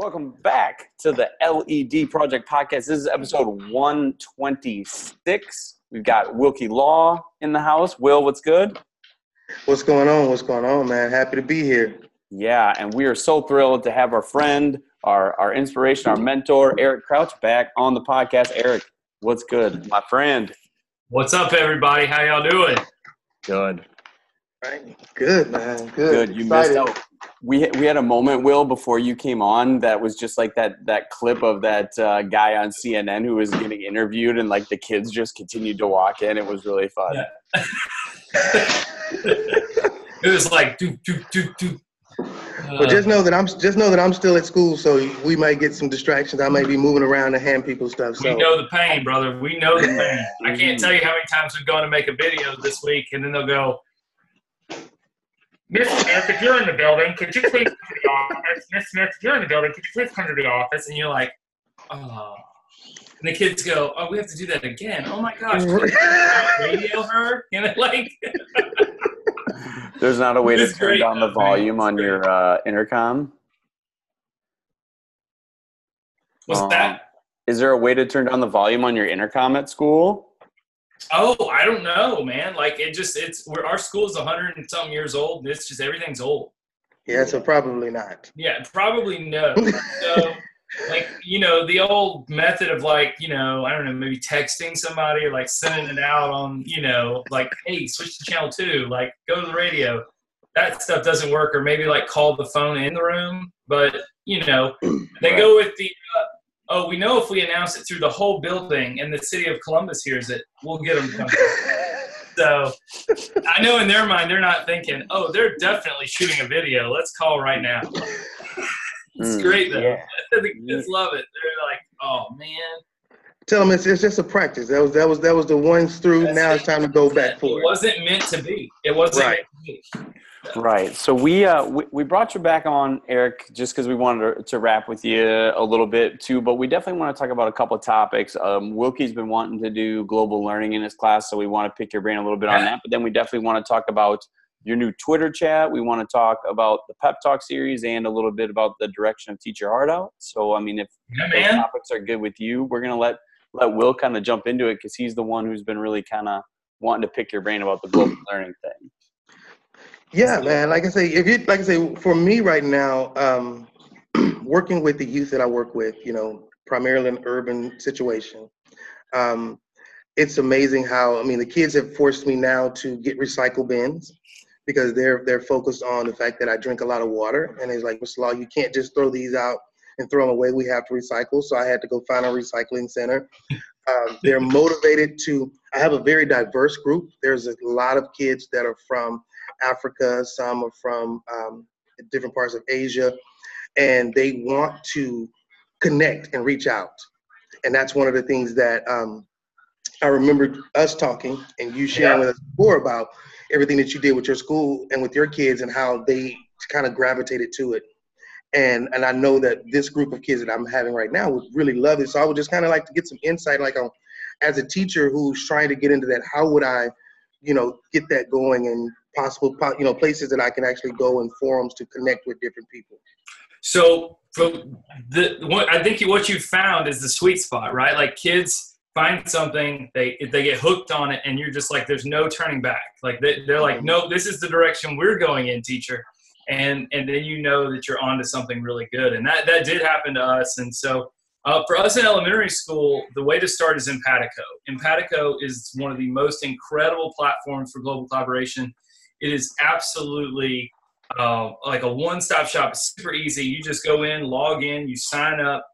Welcome back to the LED Project Podcast. This is episode 126. We've got Wilkie Law in the house. Will, what's good? What's going on? What's going on, man? Happy to be here. Yeah, and we are so thrilled to have our friend, our, our inspiration, our mentor, Eric Crouch, back on the podcast. Eric, what's good, my friend? What's up, everybody? How y'all doing? Good. Right. Good, man. Good. Good. You Excited. missed out. We we had a moment, Will, before you came on that was just like that that clip of that uh, guy on CNN who was getting interviewed, and like the kids just continued to walk in. It was really fun. Yeah. it was like do do do do. But just know that I'm just know that I'm still at school, so we might get some distractions. I might be moving around and hand people stuff. So we know the pain, brother. We know the pain. I can't tell you how many times we've gone to make a video this week, and then they'll go, Miss Smith, if you're in the building, could you please come to the office? Miss Smith, if you're in the building, could you please come to the office? And you're like, oh. And the kids go, oh, we have to do that again. Oh my gosh, radio her? You know, like. There's not a way to turn great, down the volume on great. your uh, intercom. What's Um, that? Is there a way to turn down the volume on your intercom at school? Oh, I don't know, man. Like it just it's we're, our school's a hundred and something years old. And it's just everything's old. yeah, so probably not. Yeah, probably no. so like you know the old method of like you know I don't know maybe texting somebody or like sending it out on you know like hey switch to channel two like go to the radio. That stuff doesn't work, or maybe like call the phone in the room. But you know they go with the. Uh, Oh, we know if we announce it through the whole building and the city of Columbus hears it, we'll get them. So I know in their mind they're not thinking, "Oh, they're definitely shooting a video. Let's call right now." It's Mm, great though. yeah. the kids love it. They're like, "Oh man, Tell them it's, it's just a practice. That was that was that was the ones through. That's now it. it's time to go back it for it. it. wasn't meant to be. It wasn't Right. Meant to be." Right. So we uh, we, we brought you back on, Eric, just because we wanted to, to wrap with you a little bit too. But we definitely want to talk about a couple of topics. Um, Wilkie's been wanting to do global learning in his class, so we want to pick your brain a little bit on that. But then we definitely want to talk about your new Twitter chat. We want to talk about the Pep Talk series and a little bit about the direction of Teach Your Heart Out. So I mean, if Yeah, those man. topics are good with you, we're gonna let let Will kind of jump into it because he's the one who's been really kind of wanting to pick your brain about the global learning thing. Yeah, man. Like I say, if you like I say, for me right now, um, working with the youth that I work with, you know, primarily in urban situation, um, it's amazing how I mean the kids have forced me now to get recycle bins because they're they're focused on the fact that I drink a lot of water, and it's like, Mr. Law, you can't just throw these out and throw them away. We have to recycle, so I had to go find a recycling center. Um, they're motivated to. I have a very diverse group. There's a lot of kids that are from Africa, some are from um, different parts of Asia, and they want to connect and reach out. And that's one of the things that um, I remember us talking and you sharing Yeah. with us before about everything that you did with your school and with your kids and how they kind of gravitated to it. And and I know that this group of kids that I'm having right now would really love it. So I would just kind of like to get some insight, like on as a teacher who's trying to get into that, how would I, you know, get that going and possible, you know, places that I can actually go and forums to connect with different people. So, for the what I think what you found is the sweet spot, right? Like kids find something, they they get hooked on it, and you're just like, there's no turning back. Like they, they're like, mm-hmm. no, this is the direction we're going in, teacher, and and then you know that you're onto something really good, and that that did happen to us, and so. Uh, for us in elementary school, the way to start is Empatico. Empatico is one of the most incredible platforms for global collaboration. It is absolutely uh, like a one-stop shop. It's super easy. You just go in, log in, you sign up,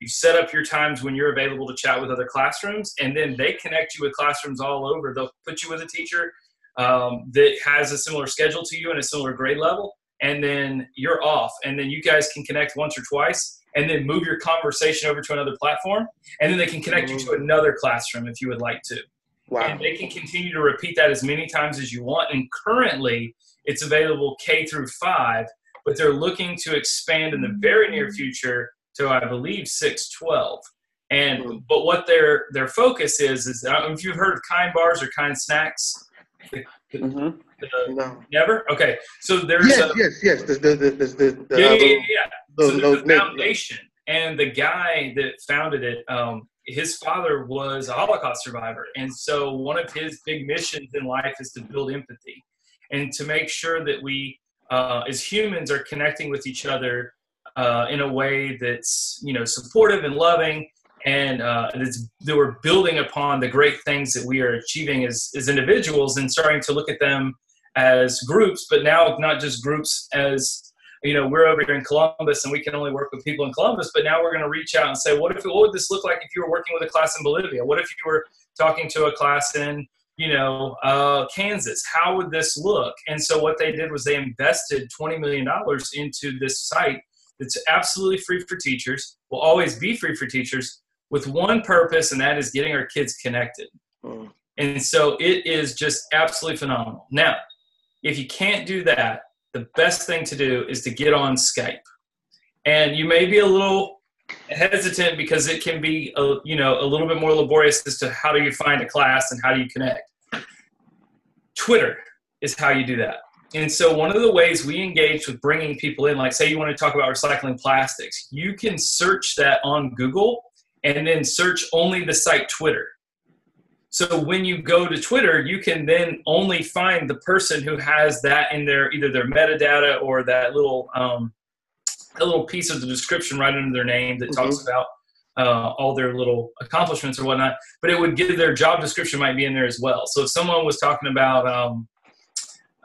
you set up your times when you're available to chat with other classrooms, and then they connect you with classrooms all over. They'll put you with a teacher um, that has a similar schedule to you and a similar grade level, and then you're off. And then you guys can connect once or twice, and then move your conversation over to another platform, and then they can connect you to mm-hmm. another classroom if you would like to Wow. and they can continue to repeat that as many times as you want. And currently, it's available K through five, but they're looking to expand in the very near mm-hmm. future to, I believe, six twelve. And mm-hmm. but what their their focus is is I don't know if you've heard of kind bars or kind snacks. hmm the no. never. Okay, so there's Yes, a, yes, yes. The the the the, the, the yeah, yeah, yeah, yeah. those- so there's a foundation, and the guy that founded it, um, his father was a Holocaust survivor, and so one of his big missions in life is to build empathy, and to make sure that we, uh, as humans, are connecting with each other uh, in a way that's you know supportive and loving. And uh, that we're building upon the great things that we are achieving as, as individuals and starting to look at them as groups, but now not just groups as you know, we're over here in Columbus and we can only work with people in Columbus, but now we're going to reach out and say, what if, what would this look like if you were working with a class in Bolivia? What if you were talking to a class in, you know, uh, Kansas? How would this look? And so what they did was they invested $20 million into this site that's absolutely free for teachers, will always be free for teachers with one purpose, and that is getting our kids connected. Mm. And so it is just absolutely phenomenal. Now, if you can't do that, the best thing to do is to get on Skype. And you may be a little hesitant because it can be a, you know a little bit more laborious as to how do you find a class and how do you connect. Twitter is how you do that. And so one of the ways we engage with bringing people in, like say you want to talk about recycling plastics, you can search that on Google and then search only the site Twitter. So when you go to Twitter, you can then only find the person who has that in their either their metadata or that little um, a little piece of the description right under their name that talks about uh, all their little accomplishments or whatnot. But it would give their job description might be in there as well. So if someone was talking about um,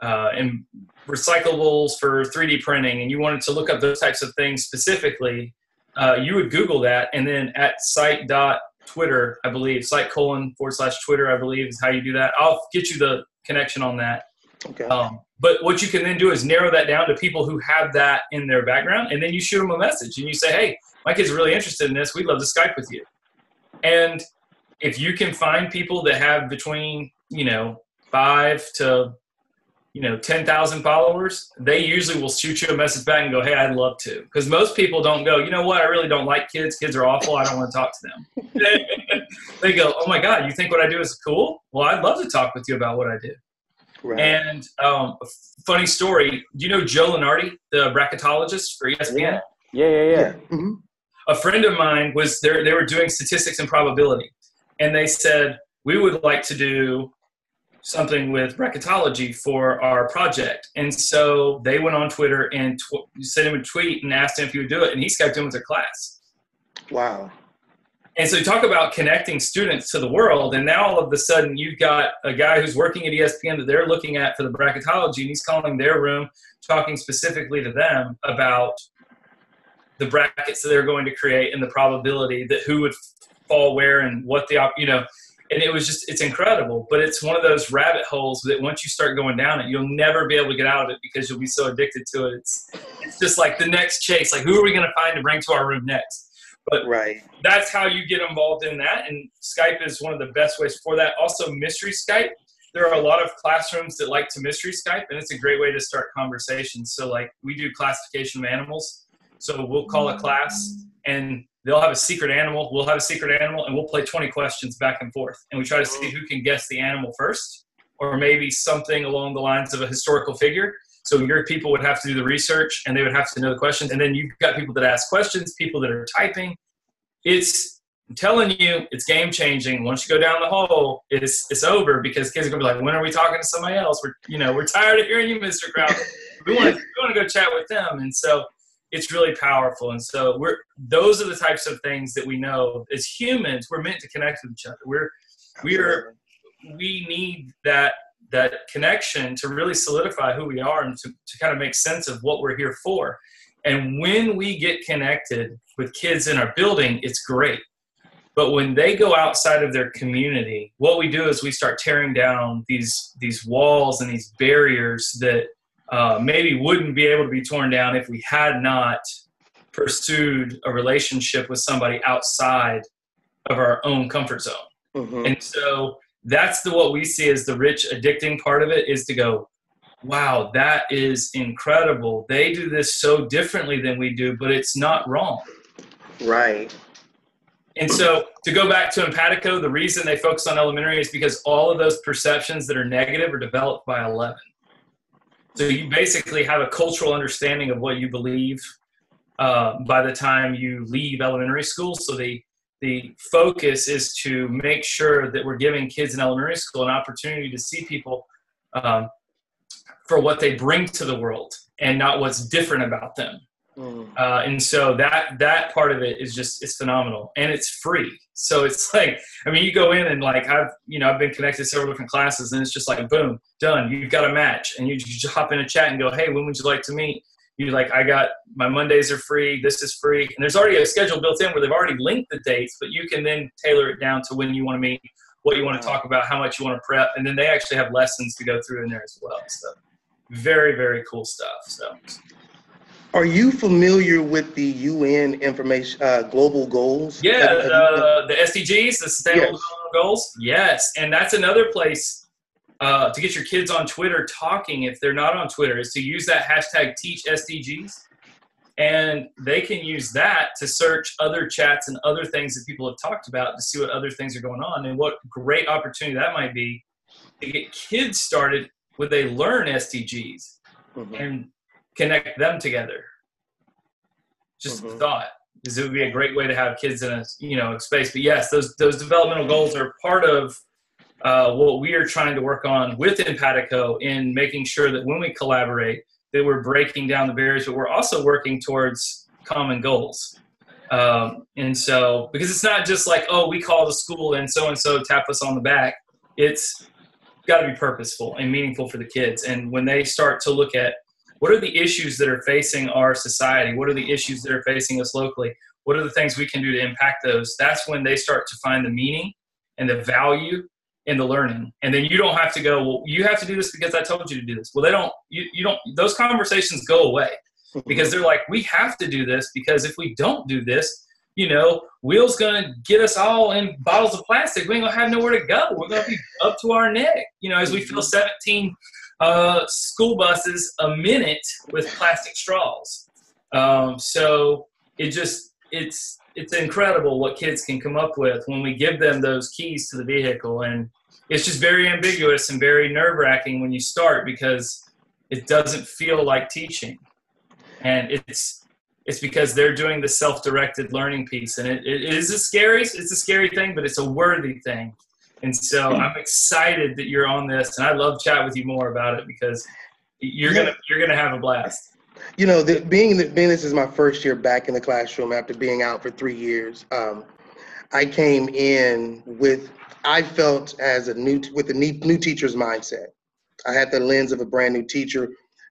uh, and recyclables for 3D printing, and you wanted to look up those types of things specifically, uh, you would Google that, and then at site dot Twitter, I believe, site colon forward slash Twitter, I believe is how you do that. I'll get you the connection on that. Okay. Um, but what you can then do is narrow that down to people who have that in their background, and then you shoot them a message and you say, "Hey, my kid's are really interested in this. We'd love to Skype with you." And if you can find people that have between you know five to you know 10,000 followers, they usually will shoot you a message back and go, "Hey, I'd love to." Because most people don't go, "You know what? I really don't like kids. Kids are awful. I don't want to talk to them." they go, "Oh my god, you think what I do is cool? Well, I'd love to talk with you about what I do." right. And um, funny story. Do you know Joe Lunardi, the bracketologist for ESPN? Yeah. Yeah, yeah, yeah. yeah. hmm A friend of mine was there. They were doing statistics and probability, and they said we would like to do something with bracketology for our project. And so they went on Twitter and tw- sent him a tweet and asked him if he would do it, and he skyped in with their class. Wow. And so you talk about connecting students to the world, and now all of a sudden you've got a guy who's working at ESPN that they're looking at for the bracketology, and he's calling their room, talking specifically to them about the brackets that they're going to create and the probability that who would fall where and what the op- you know. And it was just it's incredible, but it's one of those rabbit holes that once you start going down it, you'll never be able to get out of it because you'll be so addicted to it. It's it's just like the next chase, like who are we going to find to bring to our room next? But right. that's how you get involved in that. And Skype is one of the best ways for that. Also, mystery Skype. There are a lot of classrooms that like to mystery Skype, and it's a great way to start conversations. So, like, we do classification of animals. So, we'll call a class, and they'll have a secret animal. We'll have a secret animal, and we'll play 20 questions back and forth. And we try to see oh. who can guess the animal first, or maybe something along the lines of a historical figure. So your people would have to do the research and they would have to know the questions. And then you've got people that ask questions, people that are typing. It's I'm telling you, it's game changing. Once you go down the hole, it's it's over because kids are gonna be like, when are we talking to somebody else? We're you know, we're tired of hearing you, Mr. Crowder. we want to we want to go chat with them. And so it's really powerful. And so we're those are the types of things that we know as humans, we're meant to connect with each other. We're we're we need that that connection to really solidify who we are and to, to kind of make sense of what we're here for. And when we get connected with kids in our building, it's great. But when they go outside of their community, what we do is we start tearing down these these walls and these barriers that uh, maybe wouldn't be able to be torn down if we had not pursued a relationship with somebody outside of our own comfort zone. Mhm. And so that's the what we see as the rich addicting part of it is to go, wow, that is incredible. They do this so differently than we do, but it's not wrong. Right. And so to go back to Empatico, the reason they focus on elementary is because all of those perceptions that are negative are developed by 11. So you basically have a cultural understanding of what you believe uh, by the time you leave elementary school. So the the focus is to make sure that we're giving kids in elementary school an opportunity to see people um, for what they bring to the world and not what's different about them. Mm. Uh, and so that that part of it is just it's phenomenal and it's free. So it's like I mean you go in and like I've you know I've been connected to several different classes and it's just like boom done you've got a match and you just hop in a chat and go hey when would you like to meet you like I got my Mondays are free this is free and there's already a schedule built in where they've already linked the dates but you can then tailor it down to when you want to meet what you want to talk about how much you want to prep and then they actually have lessons to go through in there as well so very very cool stuff so are you familiar with the UN information uh, global goals? Yeah, have, have the SDGs, the Sustainable yes. Goals. Yes, and that's another place uh, to get your kids on Twitter talking if they're not on Twitter is to use that hashtag Teach SDGs, and they can use that to search other chats and other things that people have talked about to see what other things are going on and what great opportunity that might be to get kids started when they learn SDGs mm-hmm. and connect them together. Just mm-hmm. thought because it would be a great way to have kids in a you know space. But yes, those those developmental goals are part of uh, what we are trying to work on with Empatico in making sure that when we collaborate, that we're breaking down the barriers, but we're also working towards common goals. Um, and so, because it's not just like, oh, we call the school and so and so tap us on the back. It's got to be purposeful and meaningful for the kids. And when they start to look at what are the issues that are facing our society? What are the issues that are facing us locally? What are the things we can do to impact those? That's when they start to find the meaning and the value in the learning. And then you don't have to go, well, you have to do this because I told you to do this. Well, they don't, you, you don't, those conversations go away because they're like, we have to do this because if we don't do this, you know, Will's gonna get us all in bottles of plastic. We ain't gonna have nowhere to go. We're gonna be up to our neck, you know, as we fill 17 uh, school buses a minute with plastic straws. Um, so it just it's it's incredible what kids can come up with when we give them those keys to the vehicle, and it's just very ambiguous and very nerve wracking when you start because it doesn't feel like teaching, and it's it's because they're doing the self-directed learning piece, and it, it is a scary it's a scary thing, but it's a worthy thing. And so I'm excited that you're on this, and I'd love chat with you more about it because you're gonna you're gonna have a blast. You know, the, being that being this is my first year back in the classroom after being out for three years, um, I came in with I felt as a new with a new, teacher's mindset. I had the lens of a brand new teacher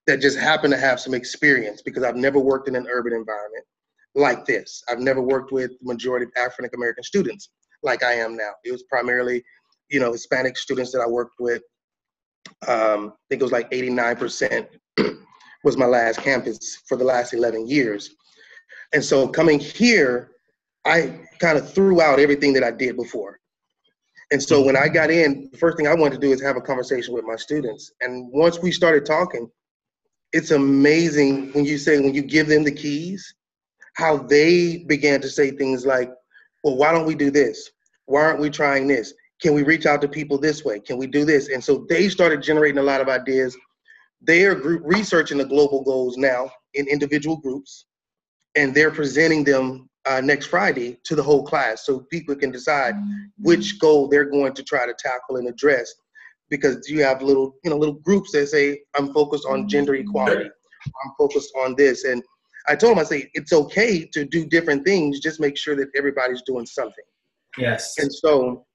that just happened to have some experience because I've never worked in an urban environment like this. I've never worked with the majority of African American students like I am now. It was primarily you know, Hispanic students that I worked with. Um, I think it was like 89% was my last campus for the last 11 years. And so coming here, I kind of threw out everything that I did before. And so when I mm-hmm. got in, the first thing I wanted to do is have a conversation with my students. And once we started talking, it's amazing when you say, when you give them the keys, how they began to say things like, well, why don't we do this? Why aren't we trying this? can we reach out to people this way? Can we do this? And so they started generating a lot of ideas. They are group researching the global goals now in individual groups, and they're presenting them uh, next Friday to the whole class so people can decide which goal they're going to try to tackle and address. Because you have little, you know, little groups that say, I'm focused on gender equality. I'm focused on this. And I told them, I say, it's okay to do different things, just make sure that everybody's doing something. Yes. And so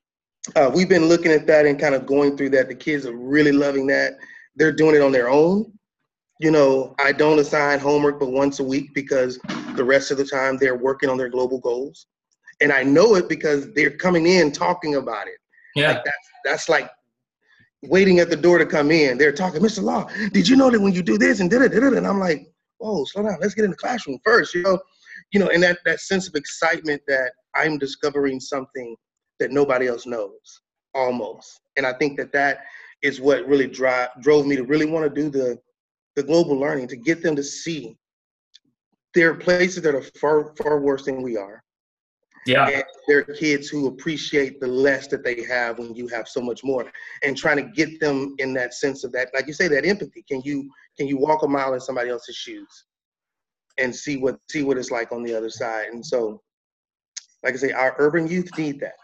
uh, we've been looking at that and kind of going through that. The kids are really loving that. They're doing it on their own. You know, I don't assign homework but once a week because the rest of the time they're working on their global goals. And I know it because they're coming in talking about it. Yeah. Like that's, that's like waiting at the door to come in. They're talking, Mr. Law, did you know that when you do this and did it, did it? And I'm like, whoa, slow down. Let's get in the classroom first, you know? You know, and that, that sense of excitement that I'm discovering something that nobody else knows almost and i think that that is what really drive, drove me to really want to do the the global learning to get them to see there are places that are far far worse than we are Yeah. And there are kids who appreciate the less that they have when you have so much more, and trying to get them in that sense of that, like you say, that empathy. Can you can you walk a mile in somebody else's shoes, and see what see what it's like on the other side? And so, like I say, our urban youth need that.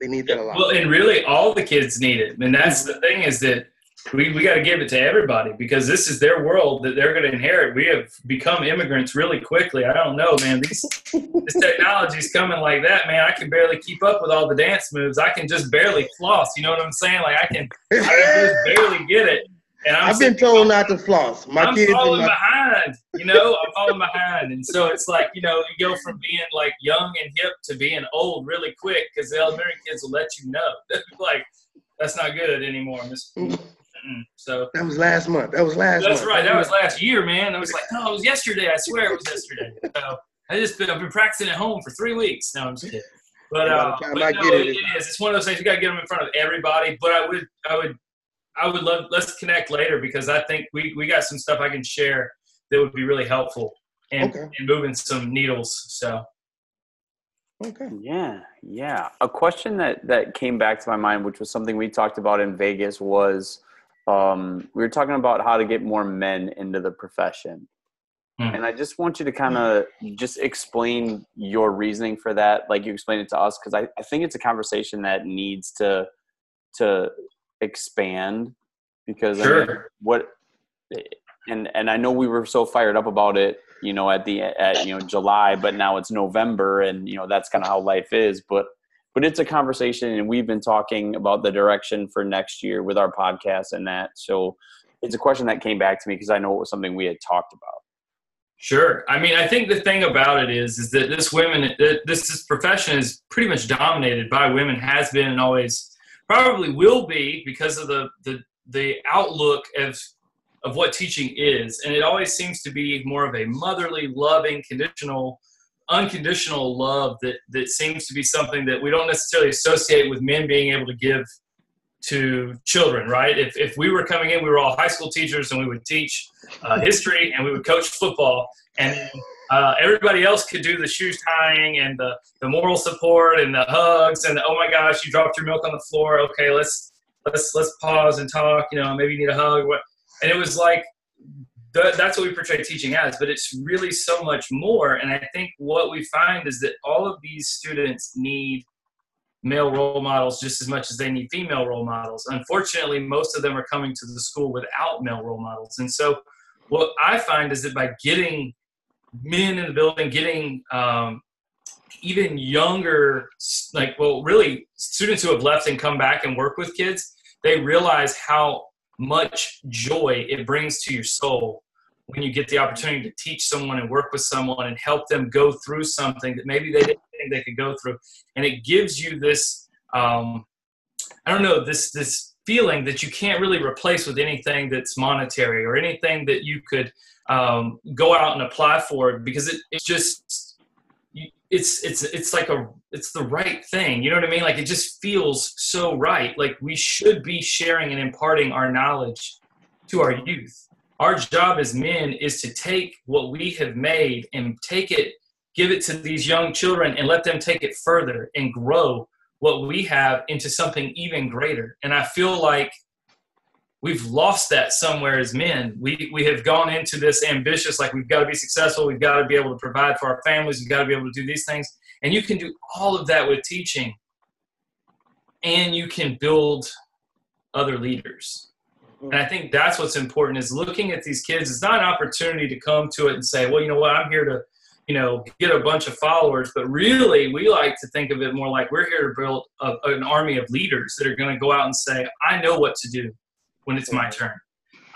They need that a lot. Well, and really, all the kids need it. And that's the thing is that we, we got to give it to everybody because this is their world that they're going to inherit. We have become immigrants really quickly. I don't know, man. These, this technology is coming like that, man. I can barely keep up with all the dance moves. I can just barely floss. You know what I'm saying? Like I can, I can just barely get it. And i have been told not to floss. My I'm kids falling my- behind. You know, I'm falling behind, and so it's like you know, you go from being like young and hip to being old really quick because the elementary kids will let you know. like that's not good anymore. Miss. Mm-mm. So That was last month. That was last that's month. right. That was last year, man. I was like, no, it was yesterday. I swear it was yesterday. So I just been, I've been practicing at home for three weeks. No, I'm just kidding. But, By the uh, time but no, get it, it it's- It's one of those things you got to get them in front of everybody. But I would, I would, I would love. Let's connect later because I think we we got some stuff I can share that would be really helpful and, Okay. in moving some needles. So Okay. Yeah, yeah. A question that that came back to my mind, which was something we talked about in Vegas, was um, we were talking about how to get more men into the profession, Hmm. and I just want you to kind of just explain your reasoning for that, like you explained it to us, because I, I think it's a conversation that needs to to expand because I mean, sure. what and and I know we were so fired up about it, you know, at the at you know July, but now it's November, and you know that's kind of how life is. But but it's a conversation, and we've been talking about the direction for next year with our podcast and that. So it's a question that came back to me because I know it was something we had talked about. Sure. I mean, I think the thing about it is, is that this women, uh, this, this profession is pretty much dominated by women, has been and always probably will be because of the the the outlook of of what teaching is, and it always seems to be more of a motherly, loving, conditional, unconditional love that that seems to be something that we don't necessarily associate with men being able to give to children, right? If, if we were coming in, we were all high school teachers and we would teach uh, history and we would coach football, and uh, everybody else could do the shoes tying and the, the moral support and the hugs and the, oh my gosh, you dropped your milk on the floor. Okay, let's let's let's pause and talk. You know, maybe you need a hug. And it was like th- that's what we portray teaching as, but it's really so much more. And I think what we find is that all of these students need male role models just as much as they need female role models. Unfortunately, most of them are coming to the school without male role models. And so, what I find is that by getting men in the building, getting um, even younger, like, well, really, students who have left and come back and work with kids, they realize how much joy it brings to your soul when you get the opportunity to teach someone and work with someone and help them go through something that maybe they didn't think they could go through. And it gives you this um, i don't know this this feeling that you can't really replace with anything that's monetary or anything that you could um, go out and apply for because it, it's just it's it's it's like a it's the right thing you know what i mean? Like it just feels so right. Like we should be sharing and imparting our knowledge to our youth. Our job as men is to take what we have made and take it give it to these young children and let them take it further and grow what we have into something even greater. And i feel like we've lost that somewhere as men. We we have gone into this ambitious like we've got to be successful we've got to be able to provide for our families we've got to be able to do these things. And you can do all of that with teaching. And you can build other leaders. And I think that's what's important is looking at these kids. It's not an opportunity to come to it and say, well, you know what, I'm here to, you know, get a bunch of followers. But really, we like to think of it more like we're here to build a, an army of leaders that are going to go out and say, I know what to do when it's my turn.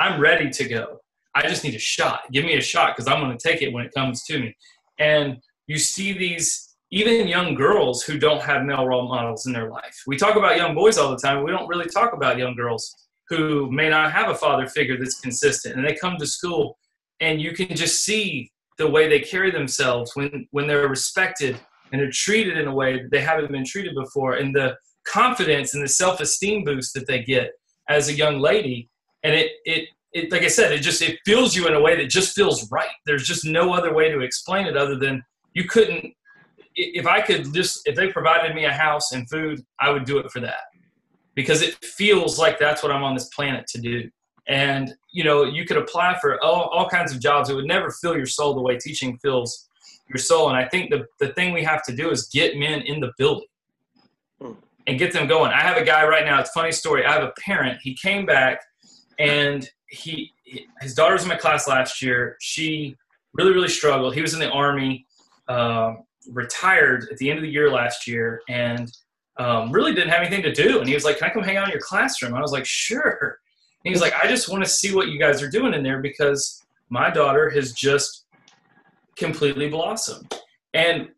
I'm ready to go. I just need a shot. Give me a shot because I'm going to take it when it comes to me. And you see these even young girls who don't have male role models in their life. We talk about young boys all the time. We don't really talk about young girls who may not have a father figure that's consistent and they come to school and you can just see the way they carry themselves when when they're respected and they're treated in a way that they haven't been treated before and the confidence and the self-esteem boost that they get as a young lady and it it it like i said it just it feels you in a way that just feels right there's just no other way to explain it other than you couldn't if I could just if they provided me a house and food, I would do it for that because it feels like that's what I'm on this planet to do. And you know, you could apply for all, all kinds of jobs. It would never fill your soul the way teaching fills your soul. And I think the the thing we have to do is get men in the building hmm. And get them going. I have a guy right now. It's a funny story. I have a parent. He came back and he his daughter was in my class last year. She really really struggled. He was in the army. Um, retired at the end of the year last year and um, really didn't have anything to do. And he was like, Can I come hang out in your classroom? I was like, Sure. And he was like, I just want to see what you guys are doing in there because my daughter has just completely blossomed. And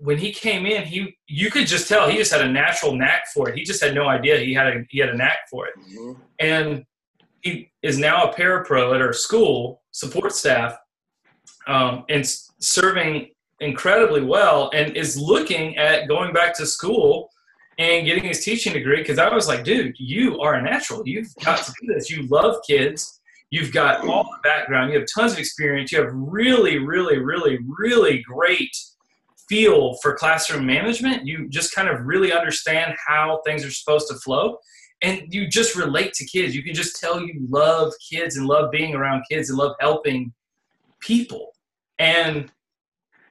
when he came in, he you could just tell he just had a natural knack for it. He just had no idea he had a he had a knack for it. Mm-hmm. And he is now a parapro at our school support staff um, and serving incredibly well and is looking at going back to school and getting his teaching degree because I was like, dude, you are a natural. You've got to do this. You love kids. You've got all the background. You have tons of experience. You have really, really, really, really great feel for classroom management. You just kind of really understand how things are supposed to flow. And you just relate to kids. You can just tell you love kids and love being around kids and love helping people. And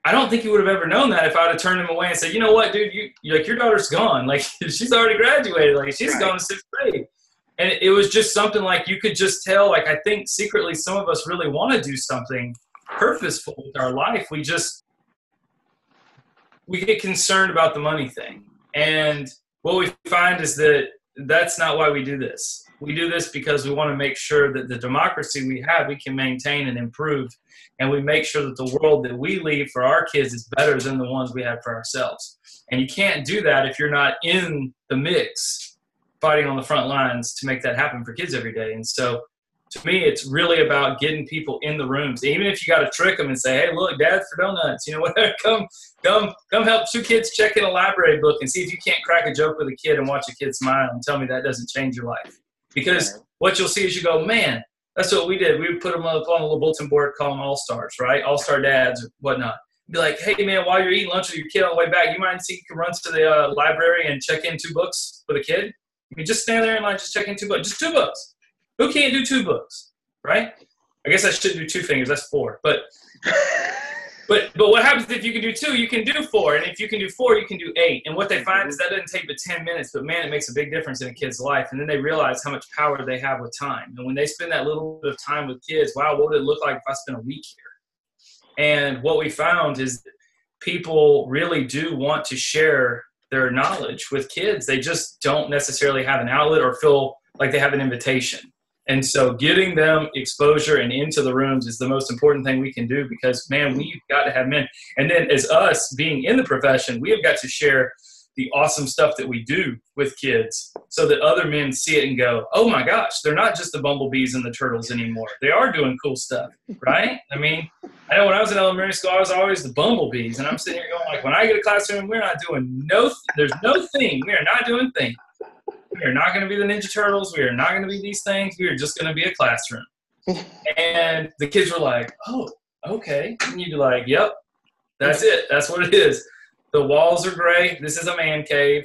I don't think you would have ever known that if I would have turned him away and said, you know what, dude, you like your daughter's gone. Like she's already graduated. Like she's right. gone to sixth grade. And it was just something like you could just tell, like I think secretly some of us really want to do something purposeful with our life. We just we get concerned about the money thing. And what we find is that that's not why we do this. We do this because we want to make sure that the democracy we have, we can maintain and improve. And we make sure that the world that we leave for our kids is better than the ones we have for ourselves. And you can't do that if you're not in the mix, fighting on the front lines to make that happen for kids every day. And so to me, it's really about getting people in the rooms. Even if you got to trick them and say, "Hey, look, Dad's for donuts," you know, whatever. Come, come, come, help two kids check in a library book and see if you can't crack a joke with a kid and watch a kid smile and tell me that doesn't change your life. Because what you'll see is you go, man, that's what we did. We would put them up on a little bulletin board, call them All Stars, right? All Star Dads or whatnot. Be like, hey man, while you're eating lunch with your kid on the way back, you mind see you can run to the uh, library and check in two books with a kid? You can just stand there and like just check in two books, just two books. Who can't do two books, right? I guess I should do two fingers. That's four, but But but what happens if you can do two? You can do four, and if you can do four, you can do eight. And what they find is that doesn't take but ten minutes, but man, it makes a big difference in a kid's life. And then they realize how much power they have with time. And when they spend that little bit of time with kids, wow, what would it look like if I spent a week here? And what we found is people really do want to share their knowledge with kids. They just don't necessarily have an outlet or feel like they have an invitation. And so getting them exposure and into the rooms is the most important thing we can do because, man, we've got to have men. And then as us being in the profession, we have got to share the awesome stuff that we do with kids so that other men see it and go, oh my gosh, they're not just the bumblebees and the turtles anymore. They are doing cool stuff, right? I mean, I know when I was in elementary school, I was always the bumblebees. And I'm sitting here going like, when I get a classroom, we're not doing no, there's no thing. We are not doing thing. We are not going to be the Ninja Turtles. We are not going to be these things. We are just going to be a classroom. and the kids were like, oh, okay. And you'd be like, yep, that's it. That's what it is. The walls are gray. This is a man cave.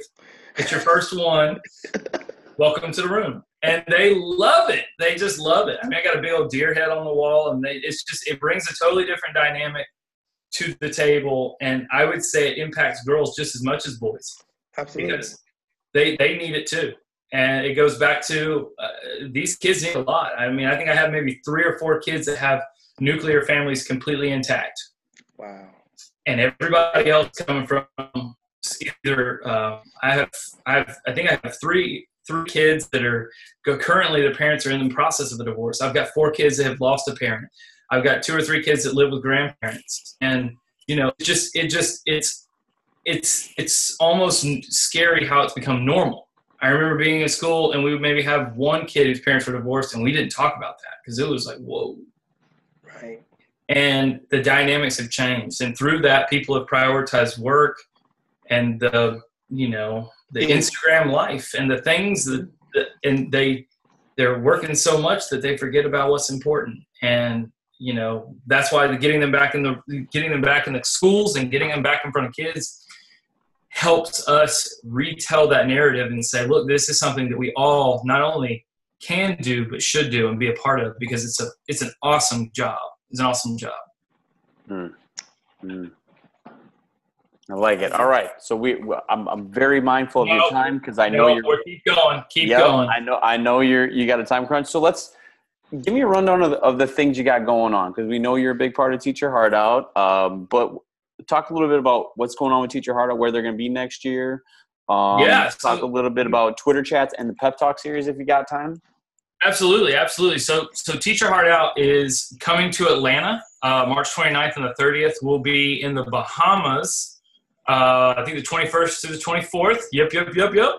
It's your first one. Welcome to the room. And they love it. They just love it. I mean, I got a big old deer head on the wall, and they, it's just, it brings a totally different dynamic to the table. And I would say it impacts girls just as much as boys. Absolutely. Because they, they need it too and it goes back to uh, these kids need a lot. I mean, I think I have maybe three or four kids that have nuclear families completely intact. Wow. And everybody else coming from either uh, I have I have I think I have three three kids that are currently the parents are in the process of a divorce. I've got four kids that have lost a parent. I've got two or three kids that live with grandparents, and you know, it just it just it's it's it's almost scary how it's become normal I remember being in school and we would maybe have one kid whose parents were divorced and we didn't talk about that because it was like, whoa. Right. And the dynamics have changed. And through that, people have prioritized work and the, you know, the Instagram life and the things that, that and they, they're working so much that they forget about what's important. And you know that's why the getting them back in the getting them back in the schools and getting them back in front of kids helps us retell that narrative and say look this is something that we all not only can do but should do and be a part of because it's a it's an awesome job it's an awesome job mm. Mm. I like it. All right, so we, I'm, I'm very mindful of your time because I know no, you're. Keep going. Keep yep, going. I know. I know you're. You got a time crunch. So let's give me a rundown of the, of the things you got going on because we know you're a big part of Teach Your Heart Out. Um, but talk a little bit about what's going on with Teacher Out, where they're going to be next year. Um, yeah. Talk a little bit about Twitter chats and the Pep Talk series if you got time. Absolutely, absolutely. So, so Teach Your Heart Out is coming to Atlanta, uh, March 29th and the 30th. We'll be in the Bahamas uh, I think the 21st to the 24th. Yep, yep, yep, yep.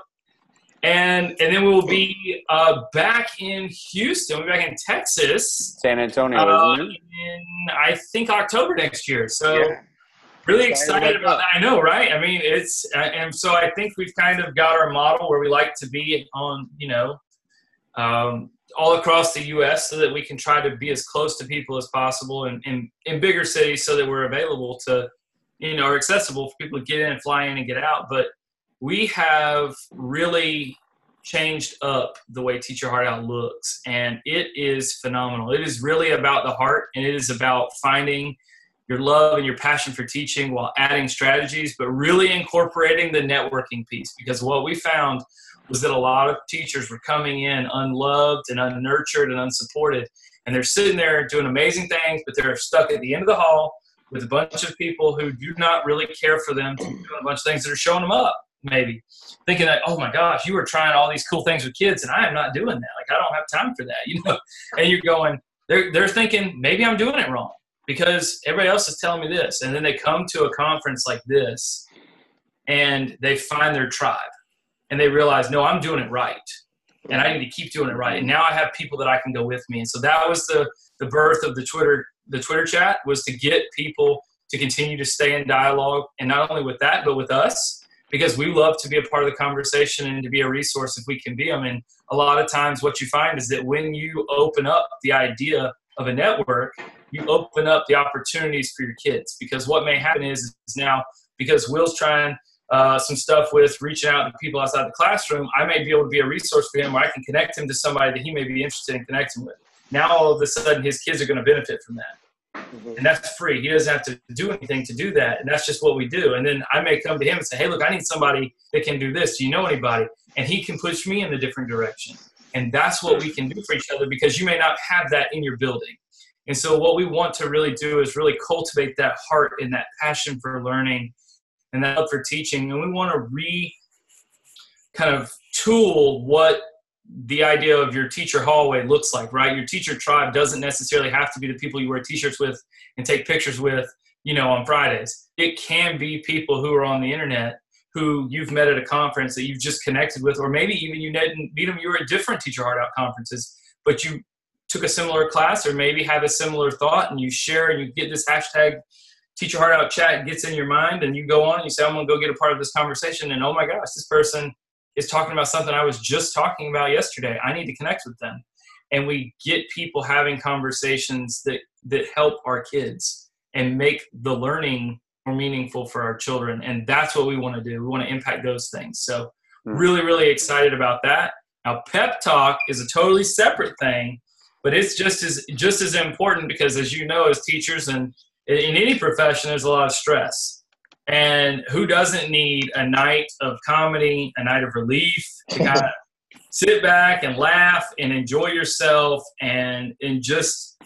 And and then we will be uh, back in Houston. We'll be back in Texas. San Antonio, uh, in I think October next year. So yeah. Really excited about that. I know, right? I mean, it's and so I think we've kind of got our model where we like to be on, you know, um, all across the U.S. so that we can try to be as close to people as possible and in, in bigger cities so that we're available to you know, are accessible for people to get in and fly in and get out. But we have really changed up the way Teach Your Heart Out looks, and it is phenomenal. It is really about the heart, and it is about finding your love and your passion for teaching while adding strategies, but really incorporating the networking piece. Because what we found was that a lot of teachers were coming in unloved and unnurtured and unsupported, and they're sitting there doing amazing things, but they're stuck at the end of the hall with a bunch of people who do not really care for them to do a bunch of things that are showing them up maybe. Thinking that oh my gosh you were trying all these cool things with kids and i am not doing that. Like i don't have time for that you know? And you're going they're, they're thinking maybe i'm doing it wrong because everybody else is telling me this and then they come to a conference like this and they find their tribe and they realize no i'm doing it right and i need to keep doing it right and now i have people that i can go with me and so that was the the birth of the twitter the Twitter chat was to get people to continue to stay in dialogue, and not only with that, but with us, because we love to be a part of the conversation and to be a resource if we can be them. And a lot of times, what you find is that when you open up the idea of a network, you open up the opportunities for your kids. Because what may happen is, is now because Will's trying uh, some stuff with reaching out to people outside the classroom, I may be able to be a resource for him where I can connect him to somebody that he may be interested in connecting with. Now all of a sudden his kids are going to benefit from that. Mm-hmm. And that's free. He doesn't have to do anything to do that. And that's just what we do. And then I may come to him and say, Hey, look, I need somebody that can do this. Do you know anybody? And he can push me in a different direction. And that's what we can do for each other because you may not have that in your building. And so what we want to really do is really cultivate that heart and that passion for learning and that love for teaching. And we want to re kind of tool what the idea of your teacher hallway looks like, right? Your teacher tribe doesn't necessarily have to be the people you wear t-shirts with and take pictures with, you know, on Fridays. It can be people who are on the internet who you've met at a conference that you've just connected with, or maybe even you meet them, you were at different Teach Your Heart Out conferences, but you took a similar class or maybe have a similar thought and you share and you get this hashtag Teach Your Heart Out chat gets in your mind and you go on and you say, I'm gonna go get a part of this conversation and oh my gosh, this person is talking about something I was just talking about yesterday. I need to connect with them. And we get people having conversations that, that help our kids and make the learning more meaningful for our children. And that's what we want to do. We want to impact those things. So, hmm. really, really excited about that. Now, pep talk is a totally separate thing, but it's just as just as important because, as you know, as teachers and in any profession, there's a lot of stress. And who doesn't need a night of comedy, a night of relief to kind of sit back and laugh and enjoy yourself and and just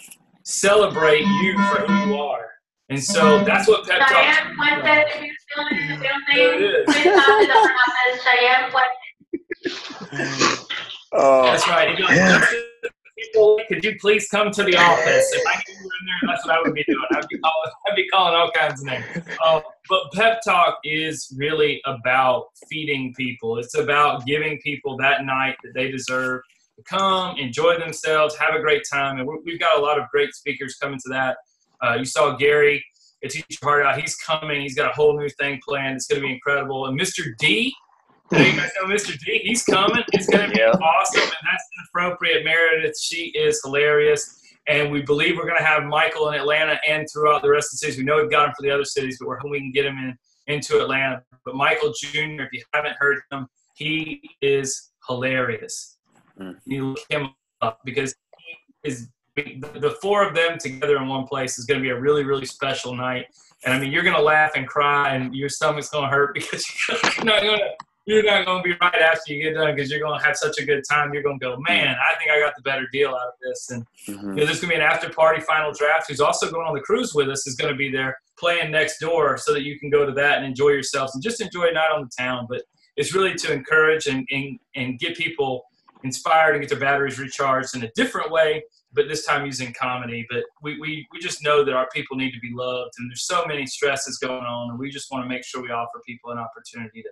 celebrate you for who you are. And so that's what pep talk. Oh, that's right. Yeah people, could you please come to the office? If I knew you were in there, that's what I would be doing. I'd be calling, I'd be calling all kinds of names. Uh, but Pep Talk is really about feeding people. It's about giving people that night that they deserve to come, enjoy themselves, have a great time. And we've got a lot of great speakers coming to that. Uh, you saw Gary at Teach Your Heart Out. He's coming. He's got a whole new thing planned. It's going to be incredible. And Mr. D you guys know Mr. D. He's coming. He's going to be yeah. awesome, and that's appropriate. Meredith, she is hilarious, And we believe we're going to have Michael in Atlanta and throughout the rest of the cities. We know we've got him for the other cities, but we're hoping we can get him in into Atlanta. But Michael Jr., if you haven't heard him, he is hilarious. Mm. You look him up because he is the four of them together in one place is going to be a really, really special night. And I mean, you're going to laugh and cry, and your stomach's going to hurt because you're not going to you're not going to be right after you get done because you're going to have such a good time. You're going to go, man, I think I got the better deal out of this. And mm-hmm. you know, there's going to be an after party final draft. Who's also going on the cruise with us is going to be there playing next door so that you can go to that and enjoy yourselves and just enjoy a night on the town. But it's really to encourage and, and, and get people inspired and get their batteries recharged in a different way, but this time using comedy. But we, we, we just know that our people need to be loved and there's so many stresses going on and we just want to make sure we offer people an opportunity to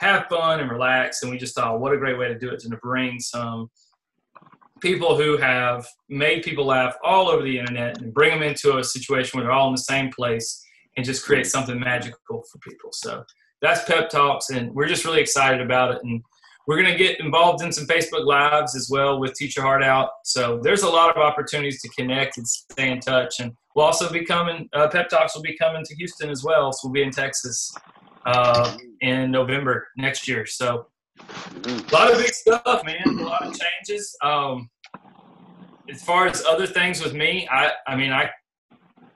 have fun and relax. And we just thought, what a great way to do it to bring some people who have made people laugh all over the internet and bring them into a situation where they're all in the same place and just create something magical for people. So that's Pep Talks, and we're just really excited about it. And we're going to get involved in some Facebook Lives as well with Teach Your Heart Out. So there's a lot of opportunities to connect and stay in touch. And we'll also be coming, uh, Pep Talks will be coming to Houston as well. So we'll be in Texas uh, in November next year. So a lot of big stuff, man. A lot of changes. Um, as far as other things with me, I, I mean, I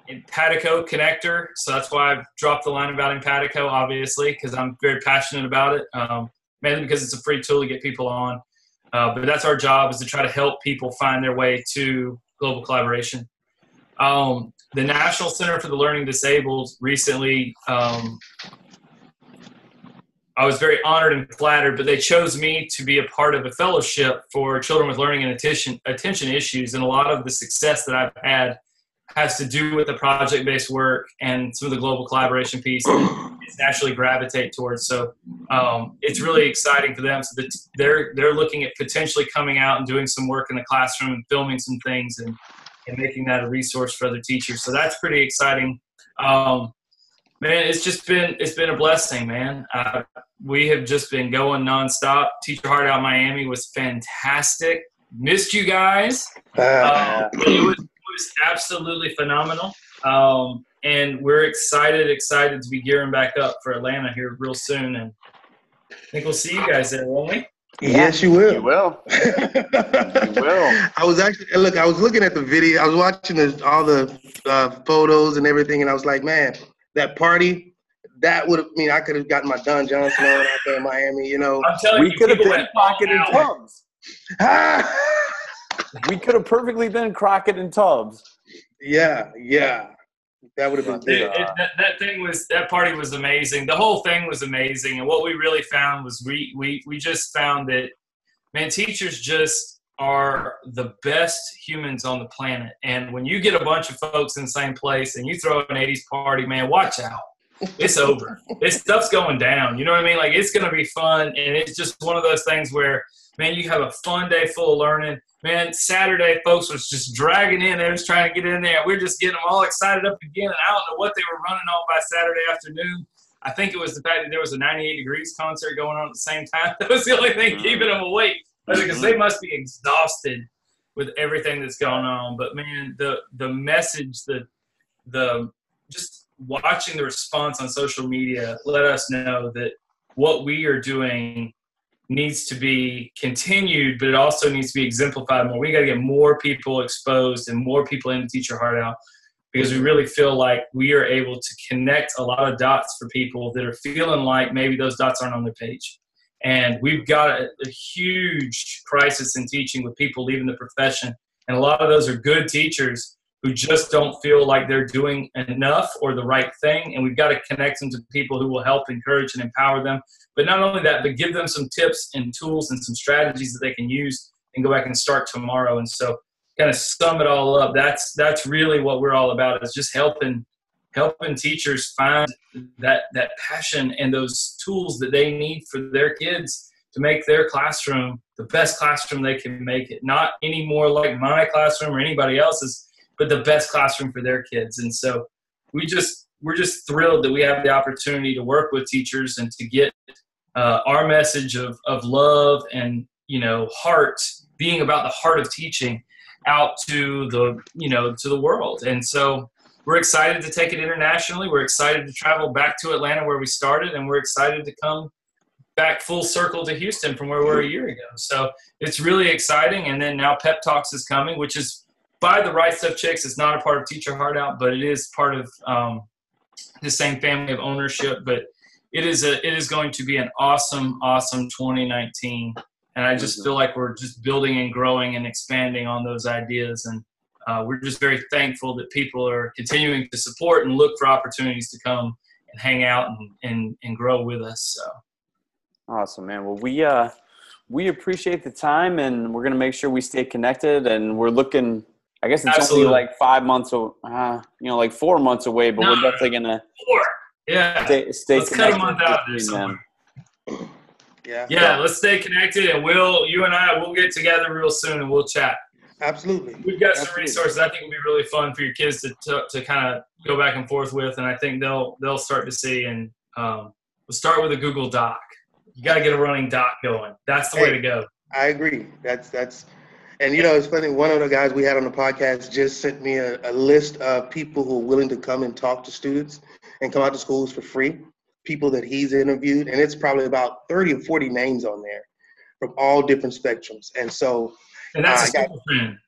Empatico connector, so that's why I've dropped the line about Empatico, obviously, because I'm very passionate about it. Um, mainly because it's a free tool to get people on. Uh, but that's our job is to try to help people find their way to global collaboration. Um, the National Center for the Learning Disabled recently um, I was very honored and flattered, but they chose me to be a part of a fellowship for children with learning and attention attention issues. And a lot of the success that I've had has to do with the project based work and some of the global collaboration piece is naturally gravitate towards. So um, it's really exciting for them. So they're they're looking at potentially coming out and doing some work in the classroom and filming some things and and making that a resource for other teachers. So that's pretty exciting. Um, man, it's just been it's been a blessing, man. Uh, we have just been going nonstop. Teach Your Heart Out Miami was fantastic. Missed you guys. Uh, it, was, it, was, absolutely phenomenal. Um, and we're excited, excited to be gearing back up for Atlanta here real soon. And I think we'll see you guys there, won't we? Yes, you will. You will. you will. I was actually look. I was looking at the video. I was watching the, all the uh, photos and everything, and I was like, man, that party that would have I mean I could have gotten my Don Johnson on out there in Miami, you know. I'm telling we you, could have been Crockett and Tubbs. we could have perfectly been Crockett and Tubbs. Yeah, yeah. That would have been it, it, that, that thing was that party was amazing. The whole thing was amazing. And what we really found was we we we just found that man, teachers just are the best humans on the planet. And when you get a bunch of folks in the same place and you throw an 80s party, man, watch out it's over. this stuff's going down. You know what I mean? Like it's gonna be fun, and it's just one of those things where, man, you have a fun day full of learning. Man, Saturday folks was just dragging in. They was trying to get in there. We are just getting them all excited up again, and I don't know what they were running on by Saturday afternoon. I think it was the fact that there was a 98 degrees concert going on at the same time. That was the only thing keeping them awake because mm-hmm. they must be exhausted with everything that's going on. But man, the the message, the the just watching the response on social media let us know that what we are doing needs to be continued, but it also needs to be exemplified more. We got to get more people exposed and more people in to teach your heart out because we really feel like we are able to connect a lot of dots for people that are feeling like maybe those dots aren't on their page. And we've got a, a huge crisis in teaching with people leaving the profession. And a lot of those are good teachers who just don't feel like they're doing enough or the right thing. And we've got to connect them to people who will help encourage and empower them. But not only that, but give them some tips and tools and some strategies that they can use and go back and start tomorrow. And so kind of sum it all up, that's that's really what we're all about is just helping helping teachers find that that passion and those tools that they need for their kids to make their classroom the best classroom they can make it. Not any more like my classroom or anybody else's but the best classroom for their kids. And so we just we're just thrilled that we have the opportunity to work with teachers and to get uh, our message of of love and you know heart being about the heart of teaching out to the you know to the world. And so we're excited to take it internationally. We're excited to travel back to Atlanta where we started, and we're excited to come back full circle to Houston from where we were a year ago. So it's really exciting. And then now Pep Talks is coming, which is by the Right Stuff Chicks. It's not a part of Teach Your Heart Out, but it is part of um, the same family of ownership. But it is a it is going to be an awesome, awesome 2019. And I just feel like we're just building and growing and expanding on those ideas. And uh, we're just very thankful that people are continuing to support and look for opportunities to come and hang out and, and, and grow with us. So. Awesome, man. Well, we uh, we appreciate the time, and we're gonna make sure we stay connected. And we're looking. I guess it's Absolutely. only like five months, uh, you know, like four months away, but no, we're definitely gonna four. Yeah, stay, stay let's cut a month out there. Yeah. Yeah, let's stay connected, and we'll you and I we'll get together real soon, and we'll chat. Absolutely. We've got Absolutely. some resources I think will be really fun for your kids to, to, to kind of go back and forth with, and I think they'll they'll start to see. And um, we'll start with a Google Doc. You got to get a running doc going. That's the hey, way to go. I agree. That's that's, and you know it's funny. One of the guys we had on the podcast just sent me a, a list of people who are willing to come and talk to students and come out to schools for free. People that he's interviewed, and it's probably about thirty or forty names on there from all different spectrums. And so and that's uh, a super got, friend.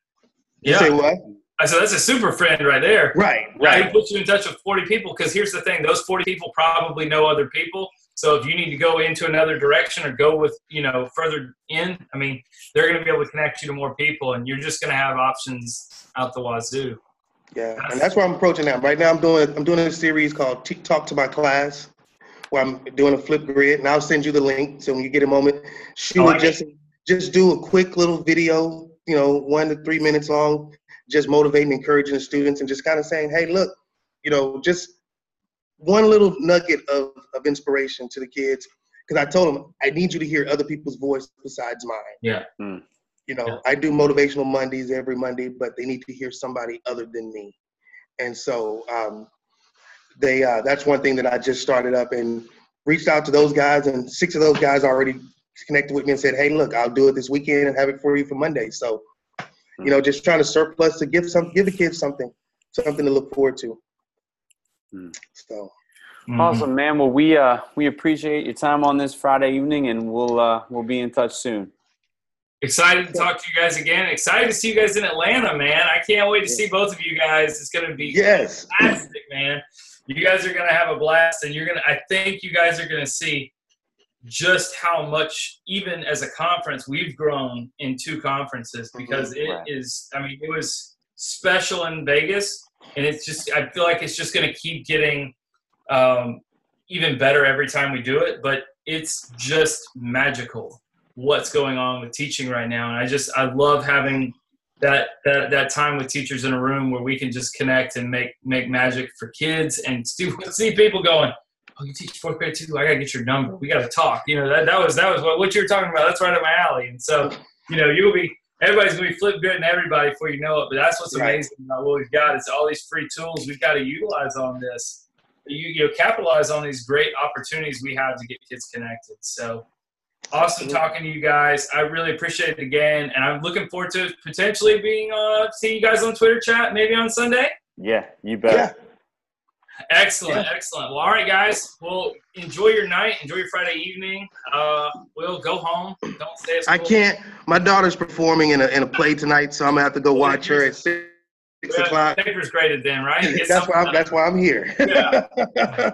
Yeah. say what? I said that's a super friend right there. Right, right. He puts you in touch with 40 people because here's the thing: those 40 people probably know other people. So if you need to go into another direction or go with you know further in, I mean, they're going to be able to connect you to more people, and you're just going to have options out the wazoo. Yeah, and that's where I'm approaching that. Right now, I'm doing I'm doing a series called Talk to My Class, where I'm doing a Flipgrid and I'll send you the link. So when you get a moment, shoot oh, like just it just do a quick little video, you know, one to three minutes long, just motivating, encouraging the students, and just kind of saying, hey, look, you know, just one little nugget of, of inspiration to the kids. Because I told them, I need you to hear other people's voice besides mine. Yeah. Hmm. You know, yeah. I do motivational Mondays every Monday, but they need to hear somebody other than me. And so um, they uh, that's one thing that I just started up and reached out to those guys, and six of those guys already connected with me and said, "Hey, look, I'll do it this weekend and have it for you for Monday." So, you know, just trying to surplus to give some, give the kids something, something to look forward to. Mm. So. Mm-hmm. Awesome, man. Well, we uh, we appreciate your time on this Friday evening, and we'll uh, we'll be in touch soon. Excited to talk to you guys again. Excited to see you guys in Atlanta, man. I can't wait to see both of you guys. It's going to be yes, fantastic, man. You guys are going to have a blast, and you're going to. I think you guys are going to see just how much even as a conference we've grown in two conferences mm-hmm. because it right. is i mean it was special in vegas and it's just i feel like it's just going to keep getting um, even better every time we do it but it's just magical what's going on with teaching right now and i just i love having that, that that time with teachers in a room where we can just connect and make make magic for kids and see, see people going oh, you teach fourth grade too? I gotta get your number. We gotta talk. You know, that, that was that was what, what you were talking about. That's right up my alley. And so, you know, you'll be everybody's gonna be Flipgrid everybody before you know it. But that's what's amazing about what we've got is all these free tools we've got to utilize on this. You, you know, capitalize on these great opportunities we have to get kids connected. So awesome talking to you guys. I really appreciate it again, and I'm looking forward to potentially being uh seeing you guys on Twitter chat maybe on Sunday. Yeah, you bet. Yeah. Excellent, yeah. excellent. Well, all right, guys. Well, enjoy your night. Enjoy your Friday evening. Uh, we'll go home. Don't stay. I can't. My daughter's performing in a in a play tonight, so I'm gonna have to go watch her at six, six o'clock. Paper's graded then, right? that's why. I'm, that's why I'm here. yeah.